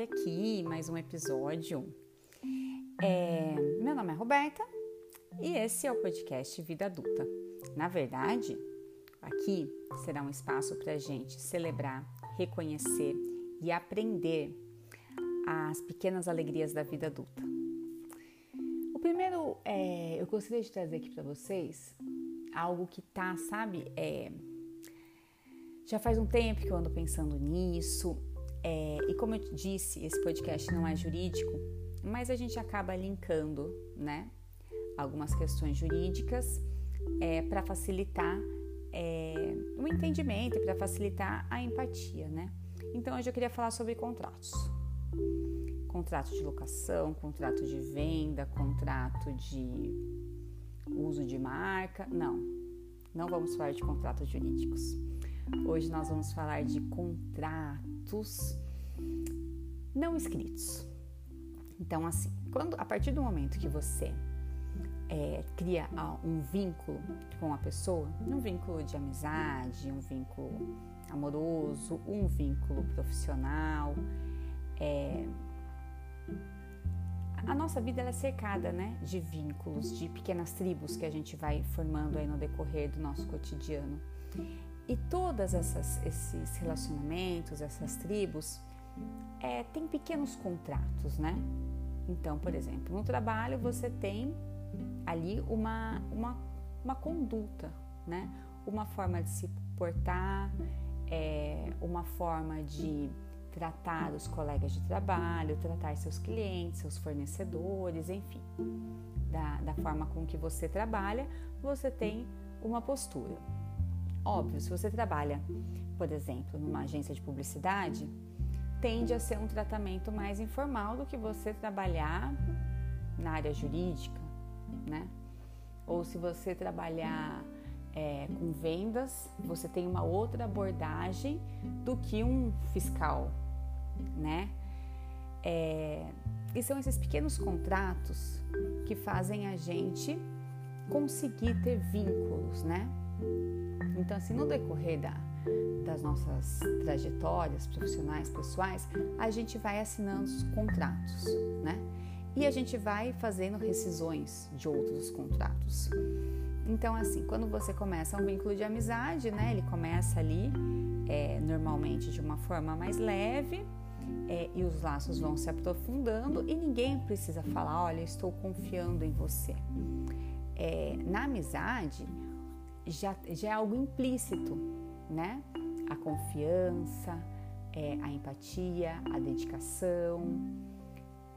olha aqui, mais um episódio. É, meu nome é Roberta e esse é o podcast Vida Adulta. Na verdade, aqui será um espaço para a gente celebrar, reconhecer e aprender as pequenas alegrias da vida adulta. O primeiro, é, eu gostaria de trazer aqui para vocês algo que tá, sabe, é, já faz um tempo que eu ando pensando nisso, é, e como eu disse, esse podcast não é jurídico, mas a gente acaba linkando, né, algumas questões jurídicas é, para facilitar é, o entendimento, para facilitar a empatia, né? Então hoje eu queria falar sobre contratos. Contrato de locação, contrato de venda, contrato de uso de marca. Não, não vamos falar de contratos jurídicos. Hoje nós vamos falar de não escritos. Então, assim, quando a partir do momento que você é, cria um vínculo com a pessoa, um vínculo de amizade, um vínculo amoroso, um vínculo profissional, é, a nossa vida é cercada, né, de vínculos, de pequenas tribos que a gente vai formando aí no decorrer do nosso cotidiano. E todas essas esses relacionamentos, essas tribos, é, tem pequenos contratos, né? Então, por exemplo, no trabalho você tem ali uma, uma, uma conduta, né? Uma forma de se portar, é, uma forma de tratar os colegas de trabalho, tratar seus clientes, seus fornecedores, enfim. Da, da forma com que você trabalha, você tem uma postura. Óbvio, se você trabalha, por exemplo, numa agência de publicidade, tende a ser um tratamento mais informal do que você trabalhar na área jurídica, né? Ou se você trabalhar é, com vendas, você tem uma outra abordagem do que um fiscal, né? É, e são esses pequenos contratos que fazem a gente conseguir ter vínculos, né? Então, assim, no decorrer da, das nossas trajetórias profissionais, pessoais, a gente vai assinando os contratos, né? E a gente vai fazendo rescisões de outros contratos. Então, assim, quando você começa um vínculo de amizade, né? Ele começa ali, é, normalmente de uma forma mais leve, é, e os laços vão se aprofundando e ninguém precisa falar, olha, estou confiando em você. É, na amizade, já, já é algo implícito, né? A confiança, é, a empatia, a dedicação.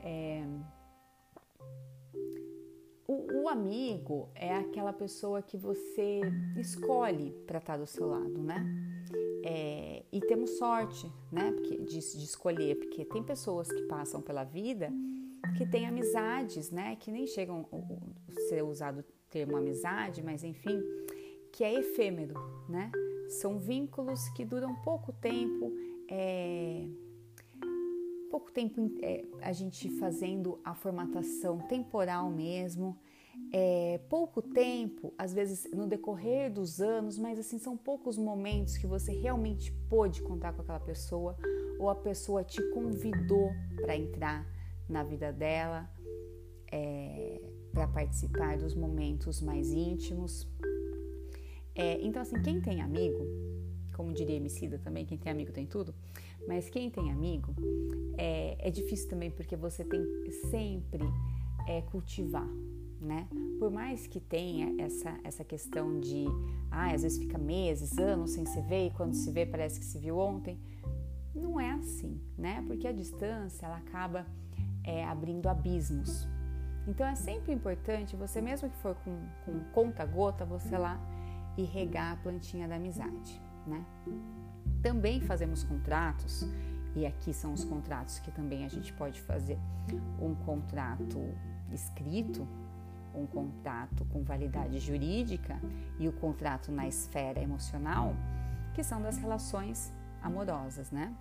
É... O, o, amigo é aquela pessoa que você escolhe para estar do seu lado, né? É, e temos sorte, né? Porque, de, de escolher, porque tem pessoas que passam pela vida que têm amizades, né? Que nem chegam a ser usado o termo amizade, mas enfim, que é efêmero, né? São vínculos que duram pouco tempo, é, pouco tempo é, a gente fazendo a formatação temporal mesmo, é, pouco tempo, às vezes no decorrer dos anos, mas assim são poucos momentos que você realmente pôde contar com aquela pessoa ou a pessoa te convidou para entrar na vida dela, é, para participar dos momentos mais íntimos. É, então, assim, quem tem amigo, como diria Emicida também, quem tem amigo tem tudo, mas quem tem amigo é, é difícil também porque você tem sempre é, cultivar, né? Por mais que tenha essa, essa questão de, ah, às vezes fica meses, anos sem se ver e quando se vê parece que se viu ontem, não é assim, né? Porque a distância ela acaba é, abrindo abismos. Então é sempre importante você, mesmo que for com, com conta-gota, você lá e regar a plantinha da amizade, né? Também fazemos contratos, e aqui são os contratos que também a gente pode fazer um contrato escrito, um contrato com validade jurídica e o contrato na esfera emocional, que são das relações amorosas, né?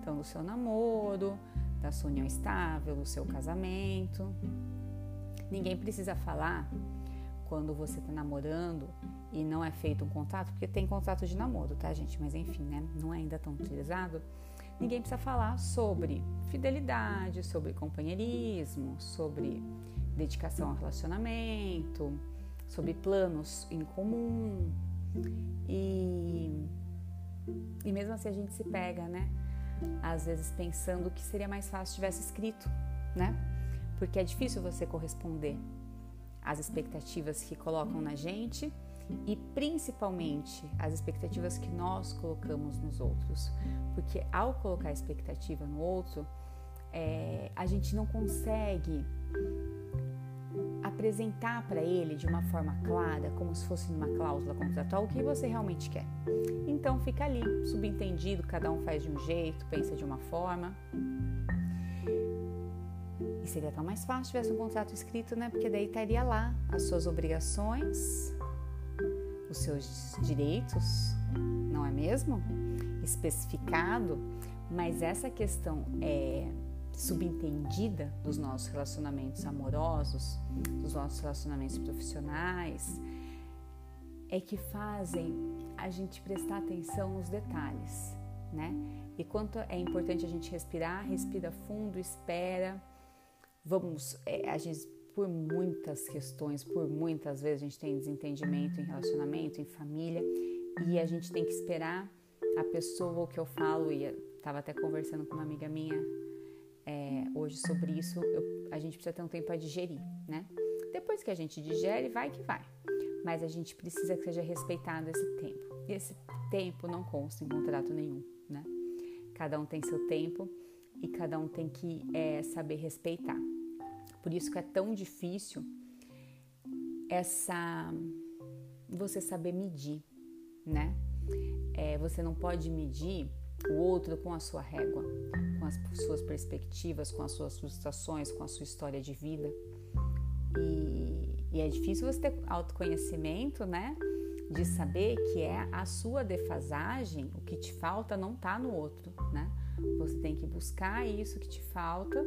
Então, do seu namoro, da sua união estável, do seu casamento. Ninguém precisa falar quando você está namorando e não é feito um contrato, porque tem contrato de namoro, tá, gente? Mas enfim, né? Não é ainda tão utilizado. ninguém precisa falar sobre fidelidade, sobre companheirismo, sobre dedicação ao relacionamento, sobre planos em comum. E, e mesmo assim a gente se pega, né? Às vezes pensando que seria mais fácil se tivesse escrito, né? Porque é difícil você corresponder às expectativas que colocam na gente e principalmente as expectativas que nós colocamos nos outros. Porque ao colocar expectativa no outro, é, a gente não consegue apresentar para ele de uma forma clara, como se fosse numa cláusula contratual, o que você realmente quer. Então fica ali, subentendido, cada um faz de um jeito, pensa de uma forma. E seria tão mais fácil se tivesse um contrato escrito, né? Porque daí estaria lá as suas obrigações, os seus direitos, não é mesmo? Especificado, mas essa questão é subentendida dos nossos relacionamentos amorosos, dos nossos relacionamentos profissionais, é que fazem a gente prestar atenção nos detalhes, né? E quanto é importante a gente respirar, respira fundo, espera. Vamos, é, a gente por muitas questões, por muitas vezes a gente tem desentendimento em relacionamento, em família, e a gente tem que esperar a pessoa, o que eu falo, e estava até conversando com uma amiga minha é, hoje sobre isso, eu, a gente precisa ter um tempo para digerir, né? Depois que a gente digere, vai que vai. Mas a gente precisa que seja respeitado esse tempo. E esse tempo não consta em contrato nenhum, né? Cada um tem seu tempo e cada um tem que é, saber respeitar. Por isso que é tão difícil essa você saber medir, né? É, você não pode medir o outro com a sua régua, com as suas perspectivas, com as suas frustrações, com a sua história de vida. E, e é difícil você ter autoconhecimento, né? De saber que é a sua defasagem, o que te falta não está no outro, né? Você tem que buscar isso que te falta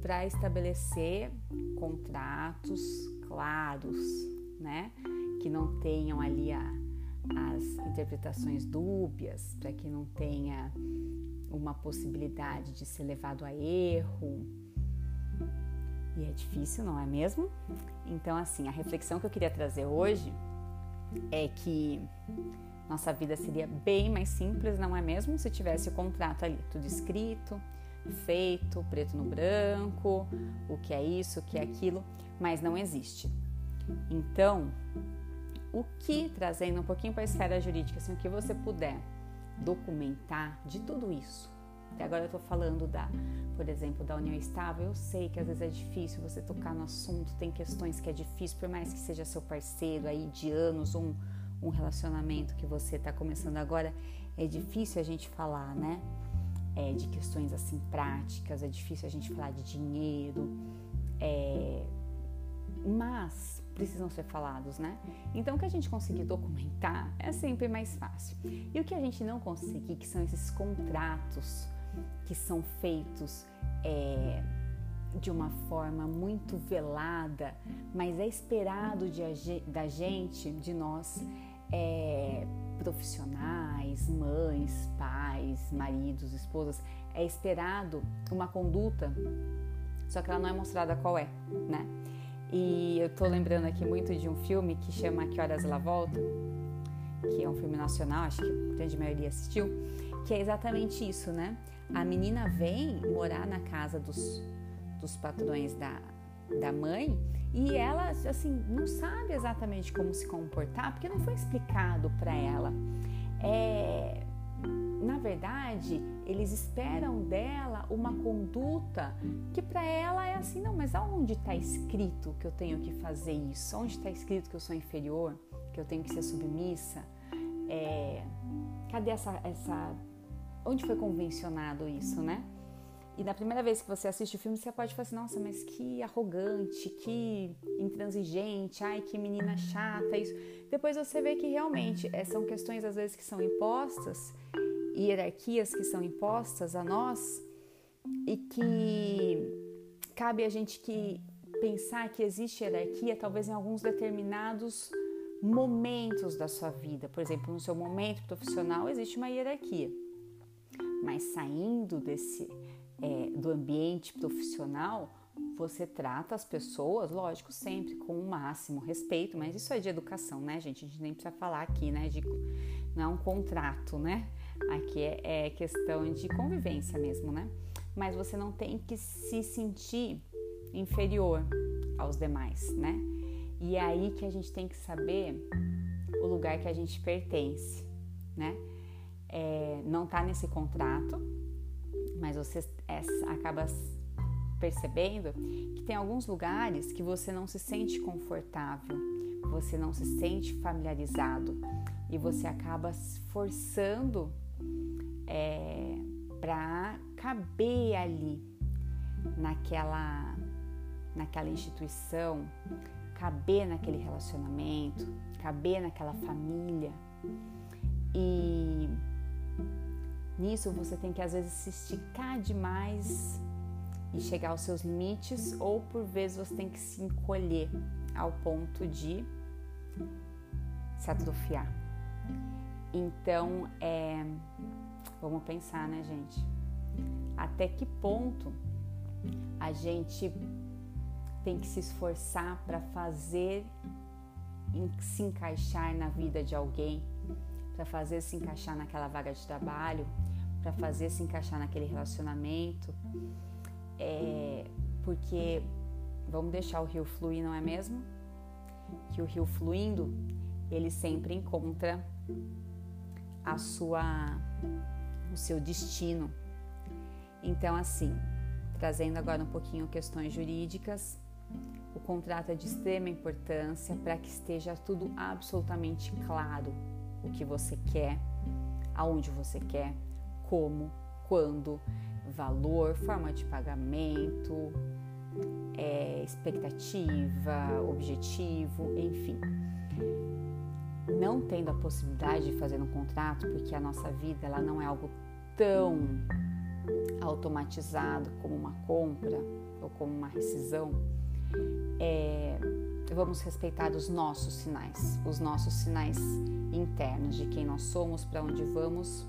para estabelecer contratos claros, né? Que não tenham ali a, as interpretações dúbias, para que não tenha uma possibilidade de ser levado a erro. E é difícil, não é mesmo? Então, assim, a reflexão que eu queria trazer hoje é que nossa vida seria bem mais simples, não é mesmo? Se tivesse o contrato ali, tudo escrito, feito, preto no branco, o que é isso, o que é aquilo, mas não existe. Então, o que, trazendo um pouquinho para a esfera jurídica, assim, o que você puder documentar de tudo isso. Até agora eu estou falando da, por exemplo, da união estável. Eu sei que às vezes é difícil você tocar no assunto, tem questões que é difícil, por mais que seja seu parceiro aí de anos, um, um relacionamento que você está começando agora, é difícil a gente falar, né? É, de questões assim práticas, é difícil a gente falar de dinheiro, é, mas precisam ser falados, né? Então, o que a gente conseguir documentar é sempre mais fácil. E o que a gente não conseguir, que são esses contratos que são feitos é, de uma forma muito velada, mas é esperado de, da gente, de nós, é, profissionais, mães, pais, maridos, esposas, é esperado uma conduta, só que ela não é mostrada qual é, né? E eu tô lembrando aqui muito de um filme que chama Que Horas Ela Volta, que é um filme nacional, acho que a grande maioria assistiu, que é exatamente isso, né? A menina vem morar na casa dos, dos patrões da, da mãe e ela assim não sabe exatamente como se comportar porque não foi explicado para ela. É, na verdade, eles esperam dela uma conduta que para ela é assim, não, mas aonde está escrito que eu tenho que fazer isso? Onde está escrito que eu sou inferior, que eu tenho que ser submissa? É, cadê essa, essa, onde foi convencionado isso, né? E na primeira vez que você assiste o filme, você pode falar assim: nossa, mas que arrogante, que intransigente, ai, que menina chata, isso. Depois você vê que realmente é, são questões, às vezes, que são impostas, hierarquias que são impostas a nós, e que cabe a gente que pensar que existe hierarquia, talvez em alguns determinados momentos da sua vida. Por exemplo, no seu momento profissional existe uma hierarquia mas saindo desse é, do ambiente profissional, você trata as pessoas, lógico, sempre com o máximo respeito, mas isso é de educação, né, gente? A gente nem precisa falar aqui, né? De, não é um contrato, né? Aqui é, é questão de convivência mesmo, né? Mas você não tem que se sentir inferior aos demais, né? E é aí que a gente tem que saber o lugar que a gente pertence, né? É, não tá nesse contrato, mas você acaba percebendo que tem alguns lugares que você não se sente confortável, você não se sente familiarizado e você acaba forçando é, para caber ali naquela naquela instituição, caber naquele relacionamento, caber naquela família. E nisso você tem que às vezes se esticar demais e chegar aos seus limites, ou por vezes você tem que se encolher ao ponto de se atrofiar. Então, é, vamos pensar, né, gente? Até que ponto a gente tem que se esforçar para fazer se encaixar na vida de alguém, para fazer se encaixar naquela vaga de trabalho, para fazer se encaixar naquele relacionamento, é, porque vamos deixar o rio fluir, não é mesmo? Que o rio fluindo, ele sempre encontra a sua o seu destino. Então assim, trazendo agora um pouquinho questões jurídicas, o contrato é de extrema importância para que esteja tudo absolutamente claro o que você quer, aonde você quer, como, quando, valor, forma de pagamento, é, expectativa, objetivo, enfim. Não tendo a possibilidade de fazer um contrato, porque a nossa vida ela não é algo tão automatizado como uma compra ou como uma rescisão, é, vamos respeitar os nossos sinais, os nossos sinais internos de quem nós somos, para onde vamos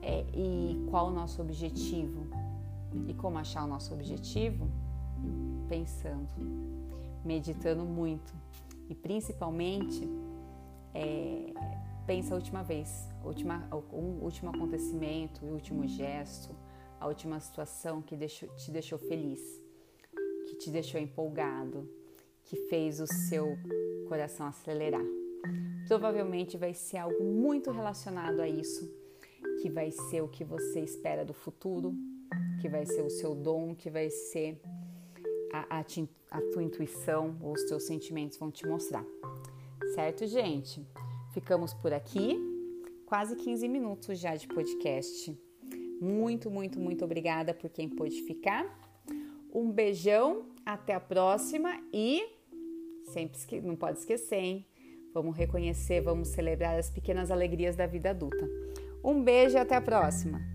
é, e qual o nosso objetivo. E como achar o nosso objetivo? Pensando, meditando muito e principalmente é, pensa a última vez, última, o último acontecimento, o último gesto, a última situação que deixou, te deixou feliz, que te deixou empolgado, que fez o seu coração acelerar. Provavelmente vai ser algo muito relacionado a isso, que vai ser o que você espera do futuro, que vai ser o seu dom, que vai ser a, a, a tua intuição ou os teus sentimentos vão te mostrar. Certo, gente? Ficamos por aqui. Quase 15 minutos já de podcast. Muito, muito, muito obrigada por quem pôde ficar. Um beijão, até a próxima e sempre não pode esquecer, hein? Vamos reconhecer, vamos celebrar as pequenas alegrias da vida adulta. Um beijo e até a próxima!